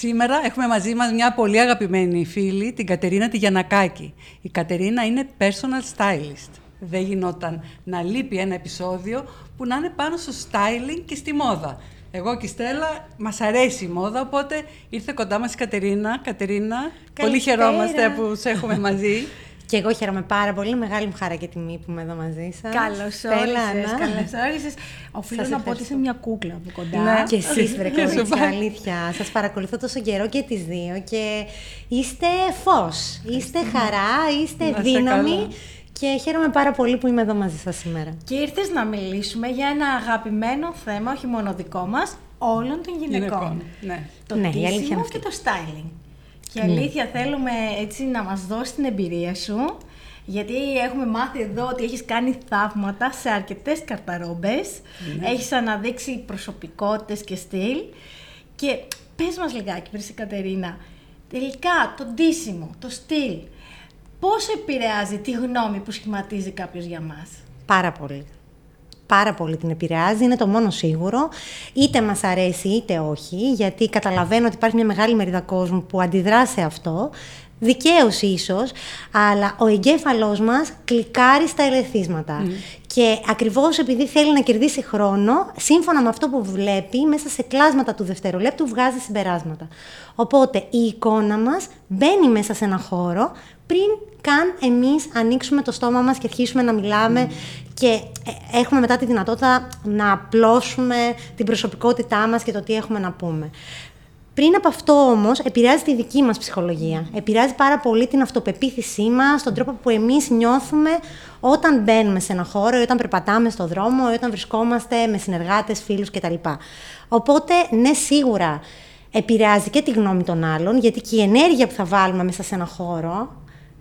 Σήμερα έχουμε μαζί μας μια πολύ αγαπημένη φίλη, την Κατερίνα τη Γιανακάκη. Η Κατερίνα είναι personal stylist. Δεν γινόταν να λείπει ένα επεισόδιο που να είναι πάνω στο styling και στη μόδα. Εγώ και η Στέλλα μας αρέσει η μόδα, οπότε ήρθε κοντά μας η Κατερίνα. Κατερίνα, πολύ χαιρόμαστε που σε έχουμε μαζί. Και εγώ χαίρομαι πάρα πολύ. Μεγάλη μου χαρά και τιμή που είμαι εδώ μαζί σας. Καλώς όρισες. Καλώς όρισες. Οφείλω να πω ότι είσαι μια κούκλα από κοντά. Ναι. Και εσείς, βρε κορίτσια, αλήθεια. Σας παρακολουθώ τόσο καιρό και τις δύο. Και είστε φως. Είστε χαρά, είστε δύναμη. Και χαίρομαι πάρα πολύ που είμαι εδώ μαζί σας σήμερα. Και ήρθες να μιλήσουμε για ένα αγαπημένο θέμα, όχι μόνο δικό μας, όλων των γυναικών. Ναι. Το ναι, και το styling. Και ναι. αλήθεια θέλουμε έτσι να μας δώσεις την εμπειρία σου, γιατί έχουμε μάθει εδώ ότι έχεις κάνει θαύματα σε αρκετές καρταρόμπες, ναι. έχεις αναδείξει προσωπικότητες και στυλ. Και πες μας λιγάκι, Βρύση Κατερίνα, τελικά το ντύσιμο, το στυλ, πώς επηρεάζει τη γνώμη που σχηματίζει κάποιος για μας; Πάρα πολύ. Πάρα πολύ την επηρεάζει, είναι το μόνο σίγουρο. Είτε μας αρέσει είτε όχι, γιατί καταλαβαίνω ότι υπάρχει μια μεγάλη μερίδα κόσμου που αντιδρά σε αυτό. Δικαίω ίσως, αλλά ο εγκέφαλός μας κλικάρει στα ελεθίσματα. Και ακριβώς επειδή θέλει να κερδίσει χρόνο, σύμφωνα με αυτό που βλέπει, μέσα σε κλάσματα του δευτερολέπτου βγάζει συμπεράσματα. Οπότε η εικόνα μας μπαίνει μέσα σε ένα χώρο πριν καν εμείς ανοίξουμε το στόμα μας και αρχίσουμε να μιλάμε και ε, έχουμε μετά τη δυνατότητα να απλώσουμε την προσωπικότητά μας και το τι έχουμε να πούμε. Πριν από αυτό όμως, επηρεάζει τη δική μας ψυχολογία. Επηρεάζει πάρα πολύ την αυτοπεποίθησή μας, τον τρόπο που εμείς νιώθουμε όταν μπαίνουμε σε ένα χώρο, ή όταν περπατάμε στο δρόμο, ή όταν βρισκόμαστε με συνεργάτες, φίλους κτλ. Οπότε, ναι, σίγουρα επηρεάζει και τη γνώμη των άλλων, γιατί και η ενέργεια που θα βάλουμε μέσα σε ένα χώρο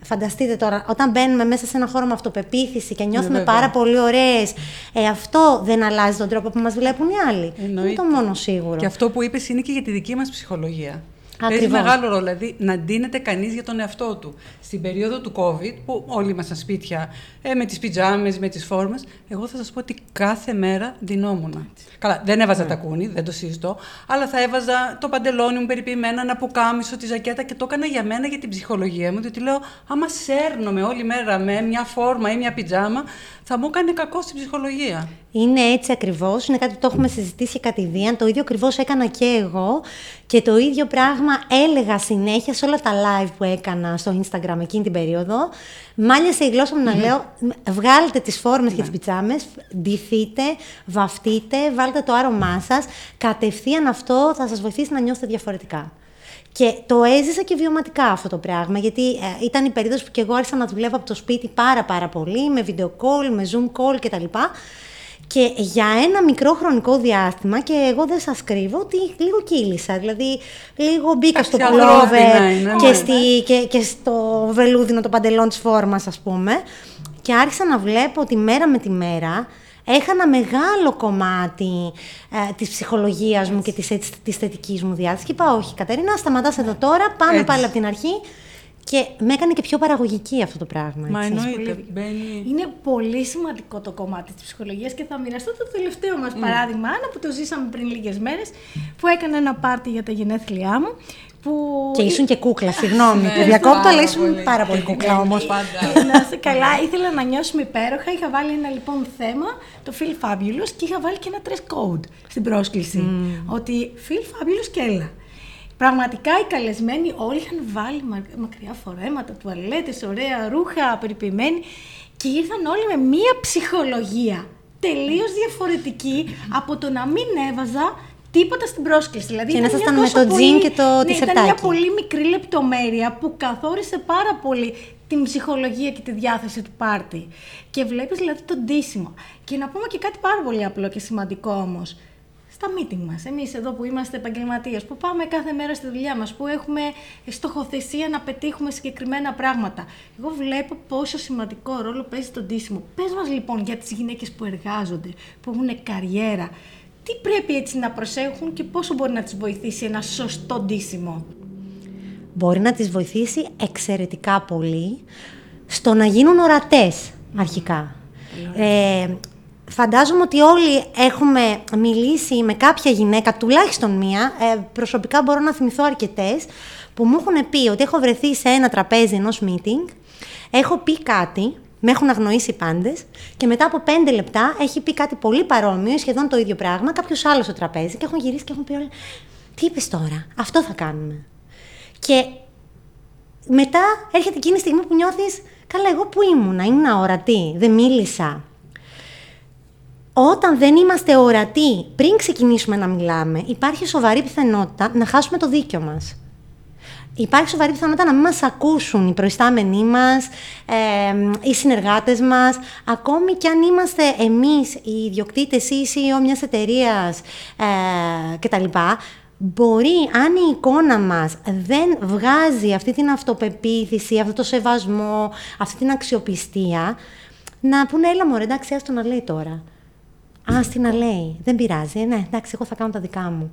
Φανταστείτε τώρα, όταν μπαίνουμε μέσα σε ένα χώρο με αυτοπεποίθηση και νιώθουμε πάρα πολύ ωραίες, ε, αυτό δεν αλλάζει τον τρόπο που μας βλέπουν οι άλλοι. Είναι το μόνο σίγουρο. Και αυτό που είπες είναι και για τη δική μας ψυχολογία. Ακριβώς. Παίζει μεγάλο ρόλο, δηλαδή να ντύνεται κανείς για τον εαυτό του. Στην περίοδο του COVID, που όλοι ήμασταν σπίτια ε, με τις πιτζάμες, με τις φόρμες, εγώ θα σας πω ότι κάθε μέρα ντυνόμουν. Καλά, δεν έβαζα ναι. τα κούνη, δεν το συζητώ, αλλά θα έβαζα το παντελόνι μου περιποιημένα, ένα πουκάμισο, τη ζακέτα και το έκανα για μένα, για την ψυχολογία μου. Διότι λέω, άμα σέρνομαι όλη μέρα με μια φόρμα ή μια πιτζάμα, θα μου έκανε κακό στην ψυχολογία. Είναι έτσι ακριβώς. Είναι κάτι που το έχουμε συζητήσει κατηδίαν. Το ίδιο ακριβώς έκανα και εγώ. Και το ίδιο πράγμα έλεγα συνέχεια σε όλα τα live που έκανα στο Instagram εκείνη την περίοδο. Μάλιασε η γλώσσα μου να λέω: Βγάλετε τις φόρμες και τις πιτσάμες, ντυθείτε, βαφτείτε, βάλτε το άρωμά σας. Κατευθείαν αυτό θα σας βοηθήσει να νιώσετε διαφορετικά. Και το έζησα και βιωματικά αυτό το πράγμα, γιατί ε, ήταν η περίοδος που και εγώ άρχισα να δουλεύω από το σπίτι πάρα πάρα πολύ, με video call, με zoom call κτλ. Και για ένα μικρό χρονικό διάστημα, και εγώ δεν σας κρύβω, ότι λίγο κύλησα. Δηλαδή, λίγο μπήκα στο πουλόβερ και, στη, και, και στο βελούδινο το παντελόν της φόρμας, ας πούμε. Και άρχισα να βλέπω ότι μέρα με τη μέρα έχανα μεγάλο κομμάτι ε, της ψυχολογίας μου και της, της θετικής μου διάθεσης. Και είπα, όχι Κατερίνα, σταματάς εδώ τώρα, πάμε έτσι. πάλι από την αρχή. Και με έκανε και πιο παραγωγική αυτό το πράγμα. Μα εννοείται. Είναι πολύ σημαντικό το κομμάτι της ψυχολογίας και θα μοιραστώ το τελευταίο μας mm. παράδειγμα, Άννα, που το ζήσαμε πριν λίγες μέρες, που έκανα ένα πάρτι για τα γενέθλιά μου που... Και ήσουν και κούκλα, συγγνώμη. Ναι, διακόπτω, αλλά ήσουν πάρα πολύ κούκλα όμως. Να καλά, ήθελα να νιώσουμε υπέροχα. Είχα βάλει ένα λοιπόν θέμα, το Feel Fabulous, και είχα βάλει και ένα dress code στην πρόσκληση. Ότι Feel Fabulous και έλα. Πραγματικά οι καλεσμένοι όλοι είχαν βάλει μακριά φορέματα, τουαλέτες, ωραία ρούχα, περιποιημένοι και ήρθαν όλοι με μία ψυχολογία τελείως διαφορετική από το να μην έβαζα τίποτα στην πρόσκληση. Δηλαδή, και να ήσασταν με το τζιν και το ναι, Ήταν μια πολύ μικρή λεπτομέρεια που καθόρισε πάρα πολύ την ψυχολογία και τη διάθεση του πάρτι. Και βλέπεις δηλαδή τον ντύσιμο. Και να πούμε και κάτι πάρα πολύ απλό και σημαντικό όμως. στα meeting μας. Εμείς εδώ που είμαστε επαγγελματίες, που πάμε κάθε μέρα στη δουλειά μας, που έχουμε στοχοθεσία να πετύχουμε συγκεκριμένα πράγματα. Εγώ βλέπω πόσο σημαντικό ρόλο παίζει το ντύσιμο. Πες μας λοιπόν για τις γυναίκες που εργάζονται, που έχουν καριέρα, τι πρέπει έτσι να προσέχουν και πόσο μπορεί να τις βοηθήσει ένα σωστό ντύσιμο; Μπορεί να τις βοηθήσει εξαιρετικά πολύ στο να γίνουν ορατές αρχικά. Ε, φαντάζομαι ότι όλοι έχουμε μιλήσει με κάποια γυναίκα, τουλάχιστον μία, ε, προσωπικά μπορώ να θυμηθώ αρκετές, που μου έχουν πει ότι έχω βρεθεί σε ένα τραπέζι ενός meeting, έχω πει κάτι, με έχουν αγνοήσει πάντες και μετά από πέντε λεπτά έχει πει κάτι πολύ παρόμοιο, σχεδόν το ίδιο πράγμα, κάποιος άλλος στο τραπέζι και έχουν γυρίσει και έχουν πει όλοι. Τι είπες τώρα, αυτό θα κάνουμε. Και μετά έρχεται εκείνη η στιγμή που νιώθεις, καλά, εγώ που ήμουνα, ήμουν ορατή, δεν μίλησα. Όταν δεν είμαστε ορατοί πριν ξεκινήσουμε να μιλάμε, υπάρχει σοβαρή πιθανότητα να χάσουμε το δίκιο μας. Υπάρχει σοβαρή πιθανότητα να μην μας ακούσουν οι προϊστάμενοι μας, ε, οι συνεργάτες μας, ακόμη κι αν είμαστε εμείς οι ιδιοκτήτες ή CEO μιας εταιρείας ε, κτλ. Μπορεί, αν η εικόνα μας δεν βγάζει αυτή την αυτοπεποίθηση, αυτό το σεβασμό, αυτή την αξιοπιστία, να πούνε, έλα μωρέ, εντάξει, άστο να λέει τώρα. Α, τι να λέει. Δεν πειράζει. Ναι, εντάξει, εγώ θα κάνω τα δικά μου.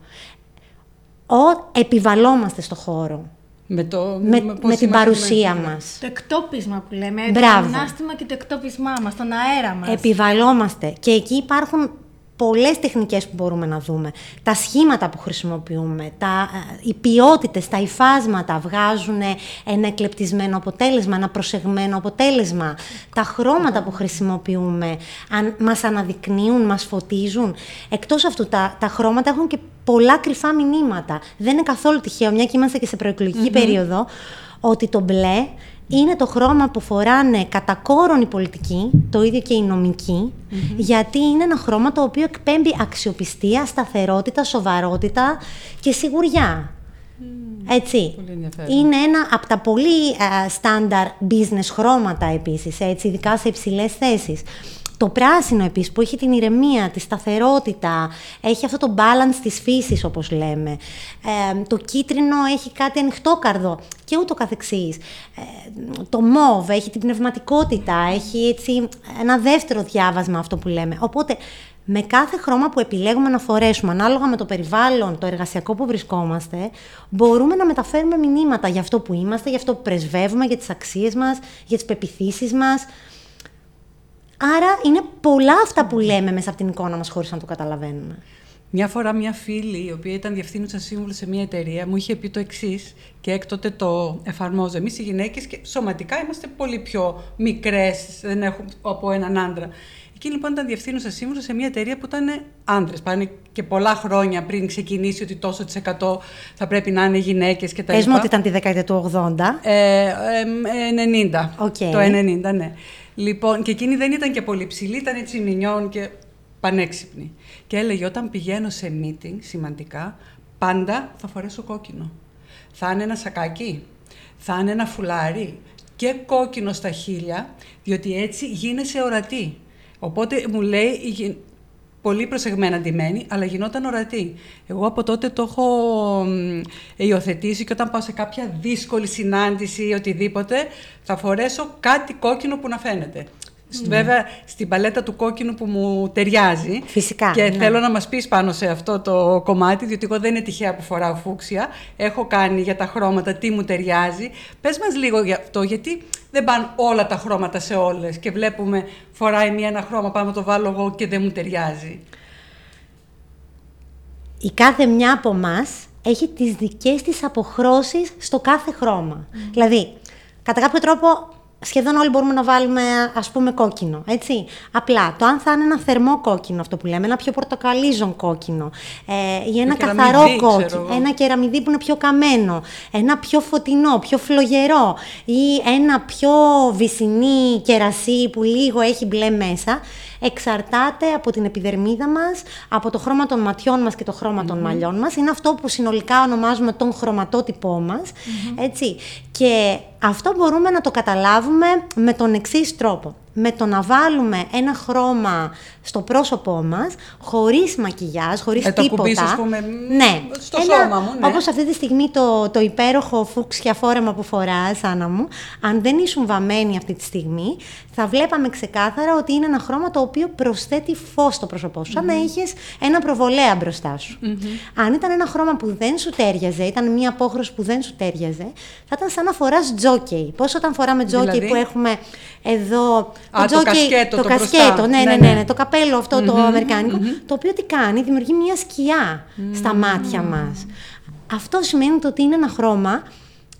Ο, επιβαλόμαστε στο χώρο. Με, το, με, με, με την παρουσία μας. Το εκτόπισμα που λέμε, Μπράβο. το ανάστημα και το εκτόπισμά μας, τον αέρα μας. Επιβαλόμαστε. Και εκεί υπάρχουν πολλές τεχνικές που μπορούμε να δούμε. Τα σχήματα που χρησιμοποιούμε, τα, ε, οι ποιότητες, τα υφάσματα βγάζουν ένα εκλεπτισμένο αποτέλεσμα, ένα προσεγμένο αποτέλεσμα. Τα χρώματα που χρησιμοποιούμε αν, μας αναδεικνύουν, μας φωτίζουν. Εκτός αυτού, τα, τα χρώματα έχουν και πολλά κρυφά μηνύματα. Δεν είναι καθόλου τυχαίο, μια και είμαστε και σε προεκλογικη περίοδο, ότι το μπλε είναι το χρώμα που φοράνε κατά κόρον οι πολιτικοί, το ίδιο και οι νομικοι γιατί είναι ένα χρώμα το οποίο εκπέμπει αξιοπιστία, σταθερότητα, σοβαρότητα και σιγουριά. Έτσι. είναι ένα από τα πολύ στάνταρ business χρώματα επίσης, έτσι, ειδικά σε υψηλές θέσεις. Το πράσινο επίσης που έχει την ηρεμία, τη σταθερότητα, έχει αυτό το balance της φύσης όπως λέμε. το κίτρινο έχει κάτι ανοιχτόκαρδο και ούτω καθεξής. Ε, το μόβ έχει την πνευματικότητα, έχει έτσι ένα δεύτερο διάβασμα αυτό που λέμε. Οπότε με κάθε χρώμα που επιλέγουμε να φορέσουμε, ανάλογα με το περιβάλλον, το εργασιακό που βρισκόμαστε, μπορούμε να μεταφέρουμε μηνύματα για αυτό που είμαστε, για αυτό που πρεσβεύουμε, για τις αξίες μας, για τις πεπιθήσεις μας. Άρα είναι πολλά αυτά που λέμε μέσα από την εικόνα μας χωρίς να το καταλαβαίνουμε. Μια φορά μια φίλη, η οποία ήταν διευθύνουσα σύμβουλος σε μια εταιρεία, μου είχε πει το εξής και έκτοτε το εφαρμόζω. Εμείς οι γυναίκες και σωματικά είμαστε πολύ πιο μικρές, δεν έχουμε από έναν άντρα. Εκείνη λοιπόν ήταν διευθύνουσα σύμβουλος σε μια εταιρεία που ήταν άντρες. Πάνε και πολλά χρόνια πριν ξεκινήσει ότι τόσο της εκατό θα πρέπει να είναι γυναίκες κτλ. Πες μου ότι ήταν τη δεκαετία του 80. Ε, ε, 90. Okay. Το 90, ναι. Λοιπόν, και εκείνη δεν ήταν και πολύ ψηλή, ήταν έτσι μηνιών και πανέξυπνη. Και έλεγε όταν πηγαίνω σε meeting σημαντικά, πάντα θα φορέσω κόκκινο. Θα είναι ένα σακάκι, θα είναι ένα φουλάρι και κόκκινο στα χείλια, διότι έτσι γίνεσαι ορατή. Οπότε μου λέει πολύ προσεγμένα ντυμένη, αλλά γινόταν ορατή. Εγώ από τότε το έχω υιοθετήσει και όταν πάω σε κάποια δύσκολη συνάντηση ή οτιδήποτε, θα φορέσω κάτι κόκκινο που να φαίνεται. Mm. Βέβαια, στην παλέτα του κόκκινου που μου ταιριάζει. Φυσικά. Και ναι. θέλω να μας πεις πάνω σε αυτό το κομμάτι, διότι εγώ δεν είναι τυχαία που φοράω φούξια. Έχω κάνει για τα χρώματα τι μου ταιριάζει. Πες μας λίγο για αυτό, γιατί δεν πάνε όλα τα χρώματα σε όλες και βλέπουμε φοράει μία ένα χρώμα, πάμε το βάλω εγώ και δεν μου ταιριάζει. Η κάθε μια από εμά έχει τις δικές της αποχρώσεις στο κάθε χρώμα. Δηλαδή, κατά κάποιο τρόπο σχεδόν όλοι μπορούμε να βάλουμε ας πούμε κόκκινο, έτσι. Απλά, το αν θα είναι ένα θερμό κόκκινο αυτό που λέμε, ένα πιο πορτοκαλίζον κόκκινο ε, ή ένα καθαρό κόκκινο, ένα κεραμιδί που είναι πιο καμένο, ένα πιο φωτεινό, πιο φλογερό ή ένα πιο βυσινή κερασί που λίγο έχει μπλε μέσα, εξαρτάται από την επιδερμίδα μας, από το χρώμα των ματιών μας και το χρώμα των μαλλιών μας. Είναι αυτό που συνολικά ονομάζουμε τον χρωματότυπό μας, έτσι. Και αυτό μπορούμε να το καταλάβουμε με τον εξής τρόπο. Με το να βάλουμε ένα χρώμα στο πρόσωπό μας, χωρίς μακιγιάζ, χωρίς ε, τίποτα. Το ας πούμε, ναι. στο ένα, σώμα μου, ναι. Όπως αυτή τη στιγμή το, το υπέροχο φούξια φόρεμα που φοράς, Άννα μου, αν δεν ήσουν βαμμένη αυτή τη στιγμή, θα βλέπαμε ξεκάθαρα ότι είναι ένα χρώμα το οποίο προσθέτει φως στο πρόσωπό σου, σαν να είχες ένα προβολέα μπροστά σου. Αν ήταν ένα χρώμα που δεν σου τέριαζε, ήταν μια απόχρωση που δεν σου τέριαζε, θα ήταν σαν να φοράς τζόκεϊ. Πώς όταν φοράμε τζόκεϊ Δηλαδή; που έχουμε εδώ Α, το κασκέτο, το, το κασκέτο, μπροστά. ναι, ναι, Ναι, ναι, ναι. ναι, το καπέλο αυτό το αμερικάνικο, το οποίο τι κάνει, δημιουργεί μια σκιά στα μάτια μας. Αυτό σημαίνει το ότι είναι ένα χρώμα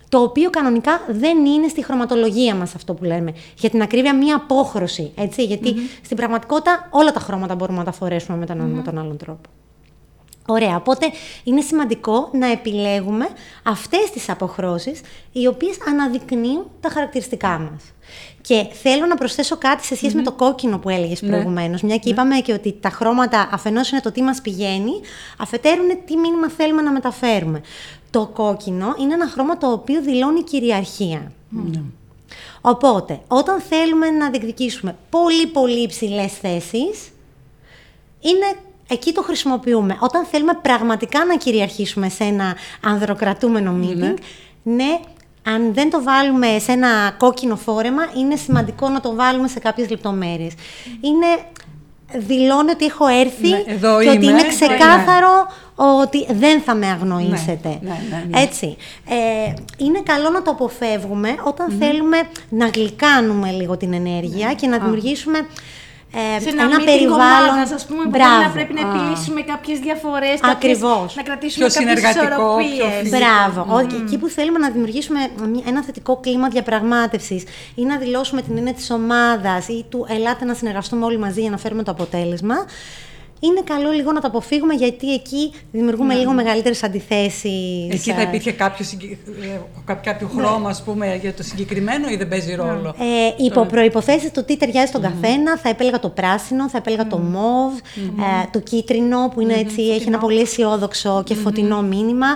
το οποίο κανονικά δεν είναι στη χρωματολογία μας αυτό που λέμε. Για την ακρίβεια μία απόχρωση, έτσι, γιατί στην πραγματικότητα όλα τα χρώματα μπορούμε να τα φορέσουμε με τον, ένα με τον άλλον τρόπο. Ωραία, οπότε είναι σημαντικό να επιλέγουμε αυτές τις αποχρώσεις οι οποίες αναδεικνύουν τα χαρακτηριστικά μας. Και θέλω να προσθέσω κάτι σε σχεση με το κόκκινο που έλεγες Ναι. προηγουμένως, μια και είπαμε και ότι τα χρώματα αφενός είναι το τι μας πηγαίνει, αφετέρου είναι τι μήνυμα θέλουμε να μεταφέρουμε. Το κόκκινο είναι ένα χρώμα το οποίο δηλώνει κυριαρχία. Οπότε, όταν θέλουμε να διεκδικήσουμε πολύ πολύ υψηλές θέσεις, είναι εκεί το χρησιμοποιούμε. Όταν θέλουμε πραγματικά να κυριαρχήσουμε σε ένα ανδροκρατούμενο meeting, ναι, αν δεν το βάλουμε σε ένα κόκκινο φόρεμα, είναι σημαντικό να το βάλουμε σε κάποιες λεπτομέρειες. Είναι, δηλώνει ότι έχω έρθει Ναι, εδώ και ότι είμαι, είναι εδώ ξεκάθαρο ότι δεν θα με αγνοήσετε. Ναι, ναι, ναι, ναι. Έτσι. Ε, είναι καλό να το αποφεύγουμε όταν θέλουμε να γλυκάνουμε λίγο την ενέργεια και να δημιουργήσουμε ε, Σε ένα, ένα meeting περιβάλλον. ομάδας, ας πούμε, που Μπράβο. μπορεί να πρέπει να επιλύσουμε κάποιες διαφορές, κάποιες- Ακριβώς. να κρατήσουμε Πιο κάποιες συνεργατικό, πιο ισορροπίες. φυσικό. Μπράβο. Ότι εκεί που θέλουμε να δημιουργήσουμε μια- ένα θετικό κλίμα διαπραγμάτευσης ή να δηλώσουμε την έννοια της ομάδας ή του ελάτε να συνεργαστούμε όλοι μαζί για να φέρουμε το αποτέλεσμα. Είναι καλό λίγο να το αποφύγουμε γιατί εκεί δημιουργούμε λίγο μεγαλύτερες αντιθέσεις. Εκεί θα υπήρχε κάποιο, συγκε- ε, κά- κάποιο χρώμα, ας πούμε, για το συγκεκριμένο ή δεν παίζει ρόλο; Ε, υπό προποθέσει το τι ταιριάζει στον καθένα, θα επέλεγα το πράσινο, θα επέλεγα το μοβ, ε, το κίτρινο που είναι έτσι, έχει ένα πολύ αισιόδοξο και φωτεινό μήνυμα.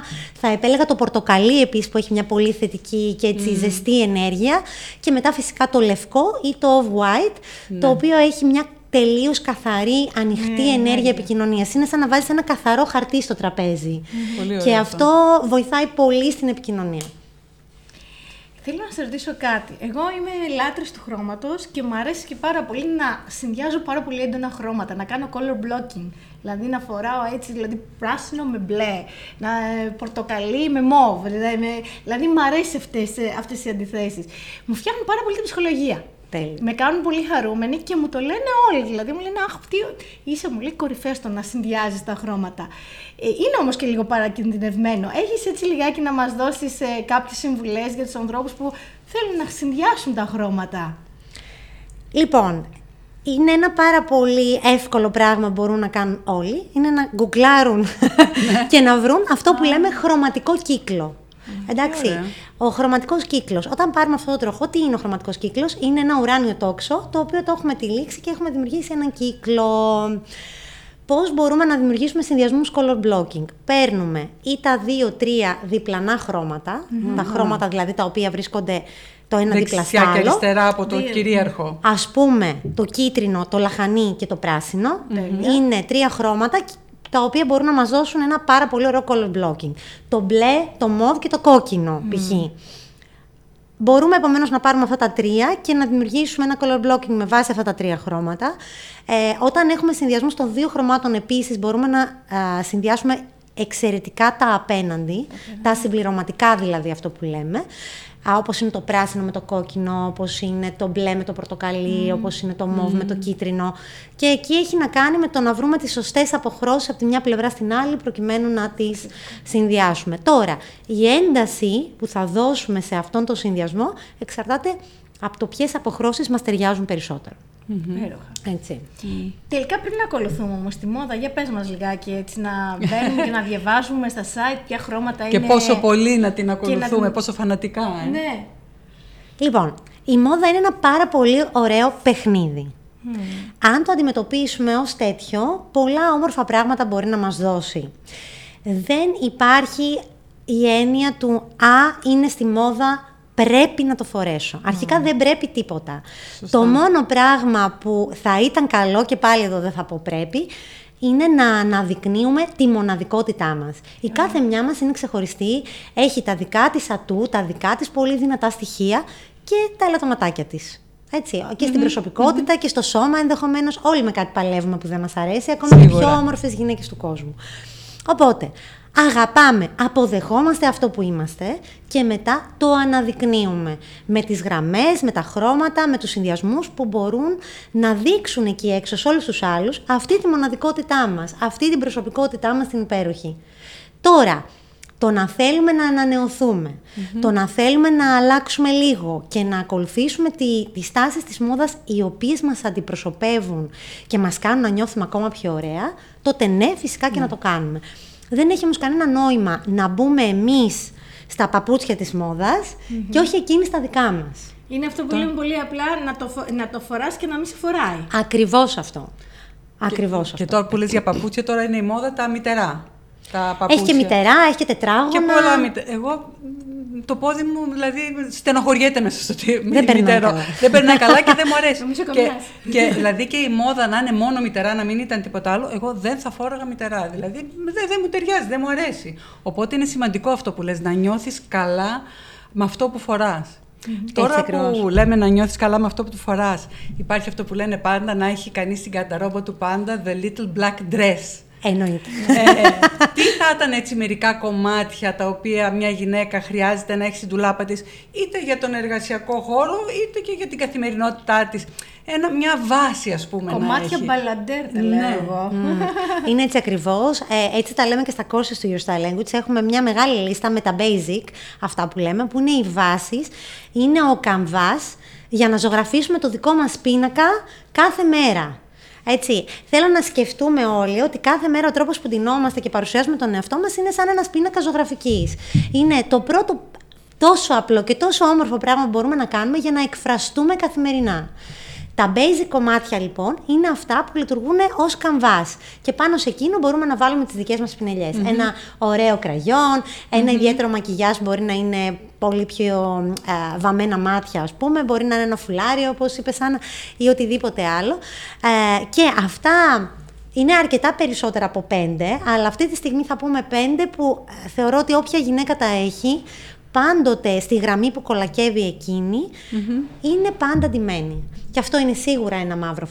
Θα επέλεγα το πορτοκαλί επίσης που έχει μια πολύ θετική και έτσι ζεστή ενέργεια. Και μετά φυσικά το λευκό ή το off-white, το οποίο έχει μια τελείως καθαρή, ανοιχτή ενέργεια επικοινωνίας. Είναι σαν να βάζεις ένα καθαρό χαρτί στο τραπέζι. Πολύ ωραίο Και αυτό. αυτό βοηθάει πολύ στην επικοινωνία. Θέλω να σα ρωτήσω κάτι. Εγώ είμαι λάτρης του χρώματος και μου αρέσει και πάρα πολύ να συνδυάζω πάρα πολύ έντονα χρώματα, να κάνω color blocking. Δηλαδή να φοράω έτσι, δηλαδή πράσινο με μπλε, να, ε, πορτοκαλί με μόβ. Δηλαδή, με- δηλαδή μου αρέσει αυτές, ε, αυτές οι αντιθέσεις. Μου φτιάχνουν πάρα πολύ την ψυχολογία. Τέλεια. Με κάνουν πολύ χαρούμενη και μου το λένε όλοι. Δηλαδή μου λένε Αχ, τι, είσαι μου λέει κορυφαίος στο να συνδυάζεις τα χρώματα. Ε, είναι όμως και λίγο παρακινδυνευμένο. Έχεις έτσι λιγάκι να μας δώσεις ε, κάποιες συμβουλές για τους ανθρώπους που θέλουν να συνδυάσουν τα χρώματα; Λοιπόν, είναι ένα πάρα πολύ εύκολο πράγμα που μπορούν να κάνουν όλοι. Είναι να γκουγκλάρουν και να βρουν αυτό που λέμε χρωματικό κύκλο. Εντάξει, ωραία. ο χρωματικός κύκλος. Όταν πάρουμε αυτό το τροχό, τι είναι ο χρωματικός κύκλος; Είναι ένα ουράνιο τόξο, το οποίο το έχουμε τυλίξει και έχουμε δημιουργήσει έναν κύκλο. Πώς μπορούμε να δημιουργήσουμε συνδυασμούς color blocking; Παίρνουμε ή τα δύο-τρία διπλανά χρώματα, τα χρώματα δηλαδή τα οποία βρίσκονται το ένα δίπλα στο Δεξιά και άλλο. αριστερά από το Δύο. κυρίαρχο. Ας πούμε το κίτρινο, το λαχανί και το πράσινο είναι τρία χρώματα τα οποία μπορούν να μας δώσουν ένα πάρα πολύ ωραίο color blocking. Το μπλε, το μοβ και το κόκκινο π.χ. Μπορούμε επομένως να πάρουμε αυτά τα τρία και να δημιουργήσουμε ένα color blocking με βάση αυτά τα τρία χρώματα. Ε, όταν έχουμε συνδυασμού των δύο χρωμάτων επίσης μπορούμε να α, συνδυάσουμε εξαιρετικά τα απέναντι, τα συμπληρωματικά δηλαδή αυτό που λέμε. Α, όπως είναι το πράσινο με το κόκκινο, όπως είναι το μπλε με το πορτοκαλί, όπως είναι το μοβ με το κίτρινο. Και εκεί έχει να κάνει με το να βρούμε τις σωστές αποχρώσεις από τη μια πλευρά στην άλλη προκειμένου να τις συνδυάσουμε. Τώρα, η ένταση που θα δώσουμε σε αυτόν τον συνδυασμό εξαρτάται από το ποιες αποχρώσεις μας ταιριάζουν περισσότερο. Υπέροχα. Έτσι. Τελικά πρέπει να ακολουθούμε όμως τη μόδα. Για πες μας λιγάκι έτσι, να μπαίνουμε και να διαβάζουμε στα site ποια χρώματα Και είναι. πόσο πολύ να την ακολουθούμε, την- πόσο φανατικά. Ε. Ναι. Λοιπόν, η μόδα είναι ένα πάρα πολύ ωραίο παιχνίδι. Αν το αντιμετωπίσουμε ως τέτοιο, πολλά όμορφα πράγματα μπορεί να μας δώσει. Δεν υπάρχει η έννοια του «Α, είναι στη μόδα πρέπει να το φορέσω. Αρχικά δεν πρέπει τίποτα. Το μόνο πράγμα που θα ήταν καλό και πάλι εδώ δεν θα πω πρέπει, είναι να αναδεικνύουμε τη μοναδικότητά μας. Η κάθε μια μας είναι ξεχωριστή, έχει τα δικά της ατού, τα δικά της πολύ δυνατά στοιχεία και τα ελαττωματάκια της. Έτσι, και στην προσωπικότητα και στο σώμα ενδεχομένως όλοι με κάτι παλεύουμε που δεν μας αρέσει, ακόμα και πιο όμορφες γυναίκες του κόσμου. Οπότε, αγαπάμε, αποδεχόμαστε αυτό που είμαστε και μετά το αναδεικνύουμε με τις γραμμές, με τα χρώματα, με τους συνδυασμούς που μπορούν να δείξουν εκεί έξω σε όλους τους άλλους αυτή τη μοναδικότητά μας, αυτή την προσωπικότητά μας την υπέροχη. Τώρα, το να θέλουμε να ανανεωθουμε το να θέλουμε να αλλάξουμε λίγο και να ακολουθήσουμε τη, τις τάσεις της μόδας οι οποίες μας αντιπροσωπεύουν και μας κάνουν να νιώθουμε ακόμα πιο ωραία, τότε ναι, φυσικά και να το κάνουμε. Δεν έχει όμως κανένα νόημα να μπούμε εμείς στα παπούτσια της μοδας και όχι εκείνη στα δικά μας. Είναι αυτό που λέμε πολύ απλά, να το, να το φοράς και να μην σε φοράει. Ακριβώς αυτό. Ακριβώς και, αυτό. Και τώρα που λες για παπούτσια, τώρα είναι η μόδα τα μητερά. Τα έχει και μητερά, έχει και τετράγωνα. Και πολλά μητερά. Εγώ το πόδι μου δηλαδή στενοχωριέται μέσα στο τι δεν περνάει καλά. Δεν περνάει καλά και δεν μου αρέσει. και, και, δηλαδή και η μόδα να είναι μόνο μητερά, να μην ήταν τίποτα άλλο, εγώ δεν θα φόραγα μητερά. Δηλαδή δεν, δεν μου ταιριάζει, δεν μου αρέσει. Οπότε είναι σημαντικό αυτό που λες, να νιώθεις καλά με αυτό που φοράς. Mm-hmm. Τώρα που λέμε να νιώθεις καλά με αυτό που του φοράς, υπάρχει αυτό που λένε πάντα, να έχει κανείς στην καταρόμπα του πάντα the little black dress. Εννοείται. Ε, ε, τι θα ήταν έτσι μερικά κομμάτια τα οποία μια γυναίκα χρειάζεται να έχει στην τουλάπα της είτε για τον εργασιακό χώρο είτε και για την καθημερινότητά της. Ένα, μια βάση ας πούμε Κομμάτια μπαλαντέρ τα λέω ναι. εγώ. Mm. Είναι έτσι ακριβώς. Ε, έτσι τα λέμε και στα courses του Your Style Language. Έχουμε μια μεγάλη λίστα με τα basic, αυτά που λέμε, που είναι οι βάσεις. Είναι ο καμβάς για να ζωγραφίσουμε το δικό μας πίνακα κάθε μέρα. Έτσι, θέλω να σκεφτούμε όλοι ότι κάθε μέρα ο τρόπος που ντυνόμαστε και παρουσιάζουμε τον εαυτό μας είναι σαν ένας πίνακας ζωγραφικής. Είναι το πρώτο τόσο απλό και τόσο όμορφο πράγμα που μπορούμε να κάνουμε για να εκφραστούμε καθημερινά. Τα basic κομμάτια λοιπόν είναι αυτά που λειτουργούν ως καμβά. Και πάνω σε εκείνο μπορούμε να βάλουμε τις δικές μας πινελιε Ένα ωραίο κραγιόν, ένα ιδιαίτερο μακιγιάζ μπορεί να είναι πολύ πιο ε, βαμμένα μάτια, ας πούμε. Μπορεί να είναι ένα φουλάρι, όπως είπες Άννα, ή οτιδήποτε άλλο. Ε, και αυτά είναι αρκετά περισσότερα από πέντε, αλλά αυτή τη στιγμή θα πούμε πέντε που ε, θεωρώ ότι όποια γυναίκα τα έχει, πάντοτε στη γραμμή που κολακεύει είναι πάντα ντυμένη. Και αυτό είναι σίγουρα ένα μαύρο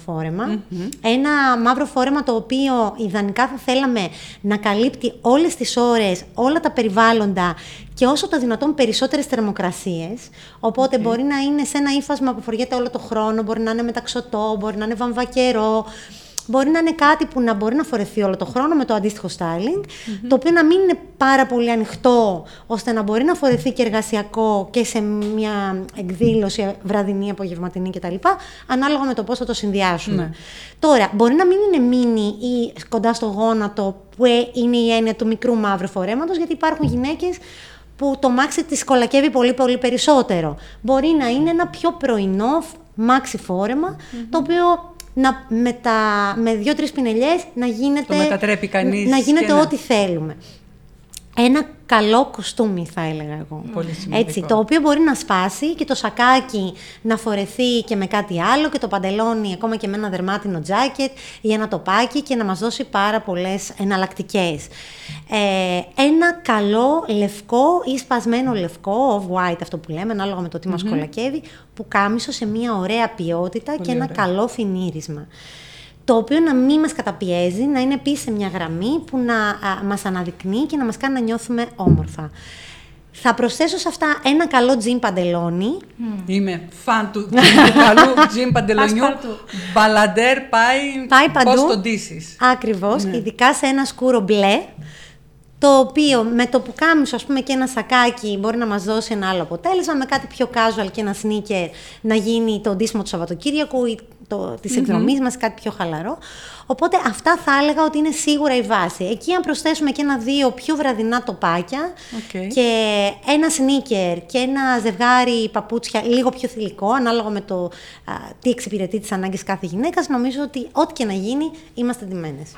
Ένα μαύρο φόρεμα το οποίο ιδανικά θα θέλαμε να καλύπτει όλες τις ώρες, όλα τα περιβάλλοντα και όσο το δυνατόν περισσότερες θερμοκρασίες. Οπότε μπορεί να είναι σε ένα ύφασμα που φοριέται όλο το χρόνο, μπορεί να είναι μεταξωτό, μπορεί να είναι βαμβακερό, μπορεί να είναι κάτι που να μπορεί να φορεθεί όλο το χρόνο με το αντίστοιχο styling, το οποίο να μην είναι πάρα πολύ ανοιχτό, ώστε να μπορεί να φορεθεί και εργασιακό και σε μια εκδήλωση βραδινή, απογευματινή κτλ. Ανάλογα με το πώς θα το συνδυάσουμε. Ναι. Τώρα, μπορεί να μην είναι μίνι ή κοντά στο γόνατο, που ε, είναι η έννοια του μικρού μαύρου φορέματος, γιατί υπάρχουν γυναίκες που το μάξι της κολακεύει πολύ πολύ περισσότερο. Μπορεί να είναι ένα πιο πρωινό μάξι το οποίο να με, τα, με δύο-τρει πινελιές να γίνεται, το μετατρέπει κανείς να γίνεται ό,τι θέλουμε. Ένα καλό κοστούμι, θα έλεγα εγώ. Πολύ Έτσι, το οποίο μπορεί να σπάσει και το σακάκι να φορεθεί και με κάτι άλλο και το παντελόνι ακόμα και με ένα δερμάτινο τζάκετ ή ένα τοπάκι και να μας δώσει πάρα πολλές εναλλακτικές. Ε, ένα καλό λευκό ή σπασμένο λευκό, off-white αυτό που λέμε, ανάλογα με το τι mm-hmm. μας κολακεύει, που κάμισο σε μια ωραία ποιότητα και ένα καλό φινίρισμα το οποίο να μην μας καταπιέζει, να είναι επίσης σε μια γραμμή που να α, μας αναδεικνύει και να μας κάνει να νιώθουμε όμορφα. Θα προσθέσω σε αυτά ένα καλό τζιν παντελόνι. Είμαι φαν του, του καλού τζιν παντελονιού. Μπαλαντέρ πάει, πάει παντού. Πώς τον ντύσεις. Ακριβώς, ναι. ειδικά σε ένα σκούρο μπλε το οποίο με το που κάμισο, ας πούμε, και ένα σακάκι μπορεί να μας δώσει ένα άλλο αποτέλεσμα, με κάτι πιο casual και ένα sneaker να γίνει το ντύσιμο του Σαββατοκύριακου ή το, της mm εκδρομής μας, κάτι πιο χαλαρό. Οπότε αυτά θα έλεγα ότι είναι σίγουρα η βάση. Εκεί αν προσθέσουμε και ένα-δύο πιο βραδινά τοπάκια και ένα σνίκερ και ένα ζευγάρι παπούτσια λίγο πιο θηλυκό, ανάλογα με το τι εξυπηρετεί τις ανάγκες κάθε γυναίκας, νομίζω ότι ό,τι και να γίνει είμαστε ντυμένες.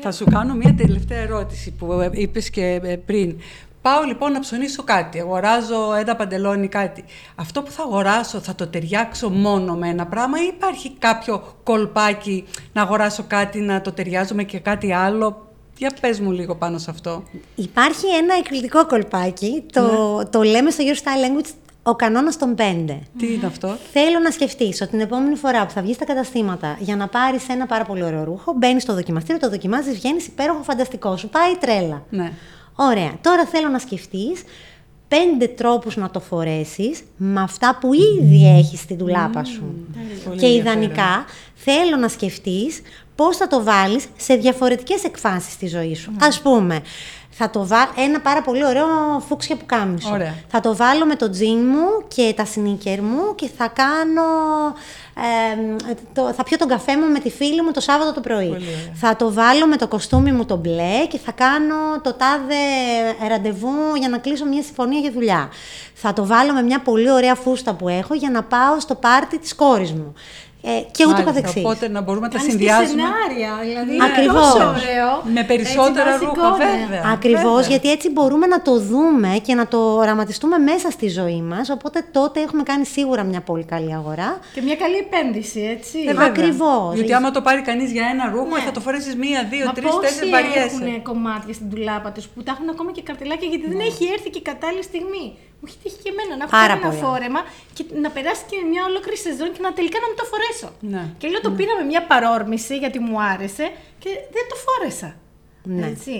Θα σου κάνω μια τελευταία ερώτηση που είπες και ε, πριν. Πάω λοιπόν να ψωνίσω κάτι, αγοράζω ένα παντελόνι κάτι. Αυτό που θα αγοράσω θα το ταιριάξω μόνο με ένα πράγμα ή υπάρχει κάποιο κολπάκι να αγοράσω κάτι, να το ταιριάζω με και κάτι άλλο; Για πες μου λίγο πάνω σε αυτό. Υπάρχει ένα εκπληκτικό κολπάκι, το, ναι. το λέμε στο Your Style Language ο κανόνας των πέντε. Τι είναι αυτό; Θέλω να σκεφτείς ότι την επόμενη φορά που θα βγεις στα καταστήματα για να πάρεις ένα πάρα πολύ ωραίο ρούχο, μπαίνεις στο δοκιμαστήριο, το δοκιμάζεις, βγαίνεις υπέροχο, φανταστικό. Σου πάει τρέλα. Ναι. Ωραία. Τώρα θέλω να σκεφτείς πέντε τρόπους να το φορέσεις με αυτά που ήδη έχεις στην τουλάπα σου. και ιδανικά θέλω να σκεφτείς πώς θα το βάλεις σε διαφορετικές εκφάνσεις στη ζωή σου. Mm. Ας πούμε, θα το βάλω ένα πάρα πολύ ωραίο φούξια που κάμισο. Θα το βάλω με το τζιν μου και τα σνίκερ μου και θα κάνω... Ε, το, θα πιω τον καφέ μου με τη φίλη μου το Σάββατο το πρωί. Θα το βάλω με το κοστούμι μου το μπλε και θα κάνω το τάδε ραντεβού για να κλείσω μια συμφωνία για δουλειά. Θα το βάλω με μια πολύ ωραία φούστα που έχω για να πάω στο πάρτι της κόρης μου. Ε, και ούτω καθεξής. Οπότε να μπορούμε να τα συνδυάζουμε. σενάρια, δηλαδή Ακριβώς. ωραίο. Με περισσότερα ρούχα, βέβαια. Ακριβώς, γιατί έτσι μπορούμε να το δούμε και να το οραματιστούμε μέσα στη ζωή μας. Οπότε τότε έχουμε κάνει σίγουρα μια πολύ καλή αγορά. Και μια καλή επένδυση, έτσι. Ε, Ακριβώς. Γιατί άμα το πάρει κανείς για ένα ρούχο, ναι. θα το φορέσεις μία, δύο, τρεις, τέσσερις βαριέ. Έχουν κομμάτια στην τουλάπα τους που τα έχουν ακόμα και καρτελάκια γιατί δεν ναι. έχει έρθει και η κατάλληλη στιγμή. Μου έχει τύχει και εμένα να έχω ένα φόρεμα και να περάσει και μια ολόκληρη σεζόν και να τελικά να μην το φορέσω. Ναι. Και λέω το ναι. πήρα με μια παρόρμηση γιατί μου άρεσε και δεν το φόρεσα. Ναι. Έτσι.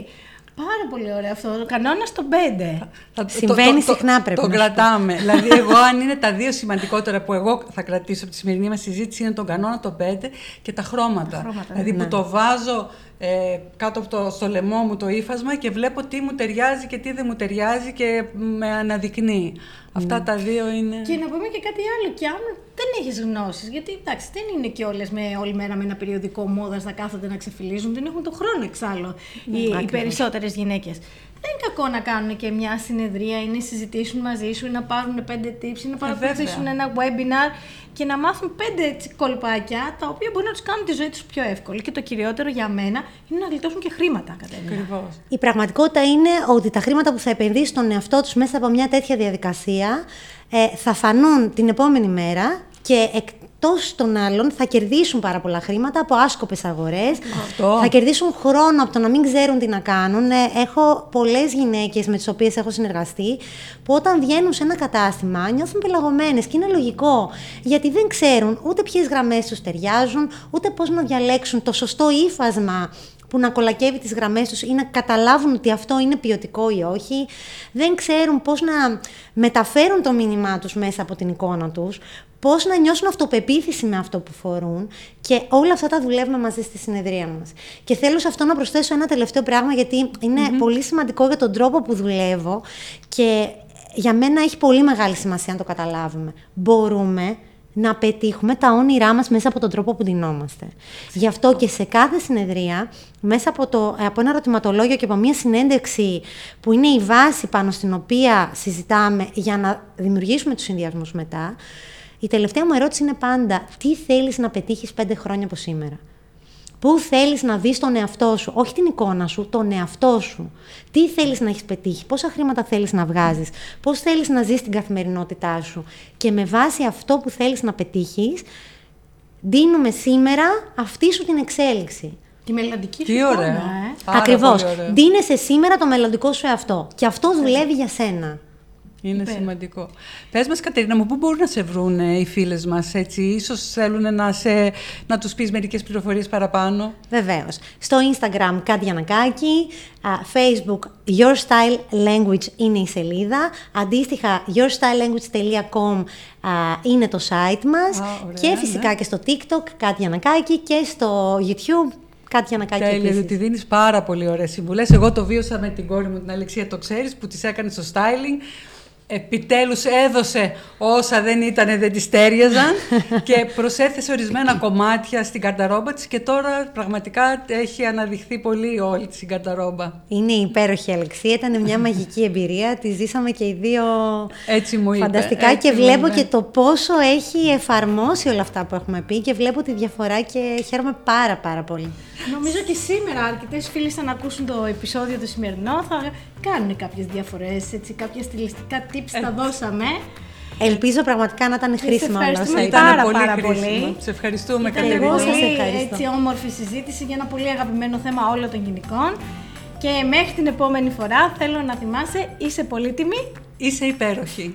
Πάρα πολύ ωραίο αυτό. Ο κανόνας των πέντε. Συμβαίνει συχνά πρέπει. Το κρατάμε. δηλαδή, εγώ, αν είναι τα δύο σημαντικότερα που εγώ θα κρατήσω από τη σημερινή μας συζήτηση, είναι τον κανόνα των πέντε και τα χρώματα. Τα χρώματα δηλαδή, ναι. που το βάζω ε, κάτω από το, στο λαιμό μου το ύφασμα και βλέπω τι μου ταιριάζει και τι δεν μου ταιριάζει και με αναδεικνύει. Αυτά ναι. τα δύο είναι. Και να πούμε και κάτι άλλο. Και αν δεν έχεις γνώσεις, γιατί εντάξει, δεν είναι και όλες με όλη μέρα με ένα περιοδικό μόδα να κάθονται να ξεφυλίζουν, δεν έχουν τον χρόνο εξάλλου ναι, οι, οι περισσότερες γυναίκες. Δεν είναι κακό να κάνουν και μια συνεδρία ή να συζητήσουν μαζί σου ή να πάρουν πέντε tips ή να ε, παρακολουθήσουν ένα webinar και να μάθουν πέντε έτσι, κολπάκια τα οποία μπορεί να τους κάνουν τη ζωή τους πιο εύκολη. Και το κυριότερο για μένα είναι να γλιτώσουν και χρήματα Ακριβώς. Η πραγματικότητα είναι ότι τα χρήματα που θα επενδύσει στον εαυτό τους μέσα από μια τέτοια διαδικασία ε, θα φανούν την επόμενη μέρα και εκτός των άλλων θα κερδίσουν πάρα πολλά χρήματα από άσκοπες αγορές. Θα κερδίσουν χρόνο από το να μην ξέρουν τι να κάνουν. Ε, έχω πολλές γυναίκες με τις οποίες έχω συνεργαστεί που όταν βγαίνουν σε ένα κατάστημα νιώθουν πελαγωμένες και είναι λογικό. Γιατί δεν ξέρουν ούτε ποιες γραμμές τους ταιριάζουν, ούτε πώς να διαλέξουν το σωστό ύφασμα που να κολακεύει τις γραμμές τους ή να καταλάβουν ότι αυτό είναι ποιοτικό ή όχι. Δεν ξέρουν πώς να μεταφέρουν το μήνυμά τους μέσα από την εικόνα τους, πώς να νιώσουν αυτοπεποίθηση με αυτό που φορούν και όλα αυτά τα δουλεύουμε μαζί στη συνεδρία μας. Και θέλω σε αυτό να προσθέσω ένα τελευταίο πράγμα γιατί πολύ σημαντικό για τον τρόπο που δουλεύω και για μένα έχει πολύ μεγάλη σημασία να το καταλάβουμε. Μπορούμε να πετύχουμε τα όνειρά μας μέσα από τον τρόπο που δινόμαστε. Γι' αυτό και σε κάθε συνεδρία, μέσα από, το, από ένα ερωτηματολόγιο και από μια συνέντευξη που είναι η βάση πάνω στην οποία συζητάμε για να δημιουργήσουμε τους συνδυασμούς μετά, η τελευταία μου ερώτηση είναι πάντα τι θέλεις να πετύχεις πέντε χρόνια από σήμερα; Πού θέλεις να δεις τον εαυτό σου, όχι την εικόνα σου, τον εαυτό σου. Τι θέλεις να έχεις πετύχει, πόσα χρήματα θέλεις να βγάζεις, πώς θέλεις να ζεις την καθημερινότητά σου. Και με βάση αυτό που θέλεις να πετύχεις, δίνουμε σήμερα αυτή σου την εξέλιξη. Τη μελλοντική σου εικόνα, ε. Ακριβώς. Δίνεσαι σήμερα το μελλοντικό σου εαυτό. Και αυτό δουλεύει για σένα. Είναι σημαντικό. Πες μας Κατερίνα μου, πού μπορούν να σε βρουν οι φίλες μας έτσι, ίσως θέλουν να, σε, να τους πεις μερικές πληροφορίες παραπάνω; Βεβαίως. Στο Instagram κάτι Γιανακάκη, Facebook Your Style Language είναι η σελίδα, αντίστοιχα yourstylelanguage.com είναι το site μας και φυσικά ναι. και στο TikTok κάτι Γιανακάκη και στο YouTube κάτι για να κάνει Τέλεια, διότι δίνεις πάρα πολύ ωραίες συμβουλές. Εγώ το βίωσα με την κόρη μου την Αλεξία, το ξέρεις, που τη έκανε στο styling επιτέλους έδωσε όσα δεν ήταν, δεν τη τέριαζαν και προσέθεσε ορισμένα κομμάτια στην καρταρόμπα της και τώρα πραγματικά έχει αναδειχθεί πολύ όλη την καρταρόμπα. Είναι υπέροχη Αλεξία, ήταν μια μαγική εμπειρία, τη ζήσαμε και οι δύο έτσι μου είπε, φανταστικά και βλέπω και το πόσο έχει εφαρμόσει όλα αυτά που έχουμε πει και βλέπω τη διαφορά και χαίρομαι πάρα πάρα πολύ. Νομίζω και σήμερα αρκετές φίλες να ακούσουν το επεισόδιο το σημερινό θα κάνουν κάποιες διαφορές. Κάποια στιλιστικά tips τα δώσαμε. Ελπίζω πραγματικά να ήταν χρήσιμα όλα όσα Ήταν πάρα, πολύ πάρα χρήσιμο. πολύ. Σε ευχαριστούμε, Ήταν Κατερίνα. Εγώ σας πολύ ευχαριστώ. έτσι όμορφη συζήτηση για ένα πολύ αγαπημένο θέμα όλων των γυναικών. Και μέχρι την επόμενη φορά θέλω να θυμάσαι είσαι πολύτιμη Είσαι υπέροχη.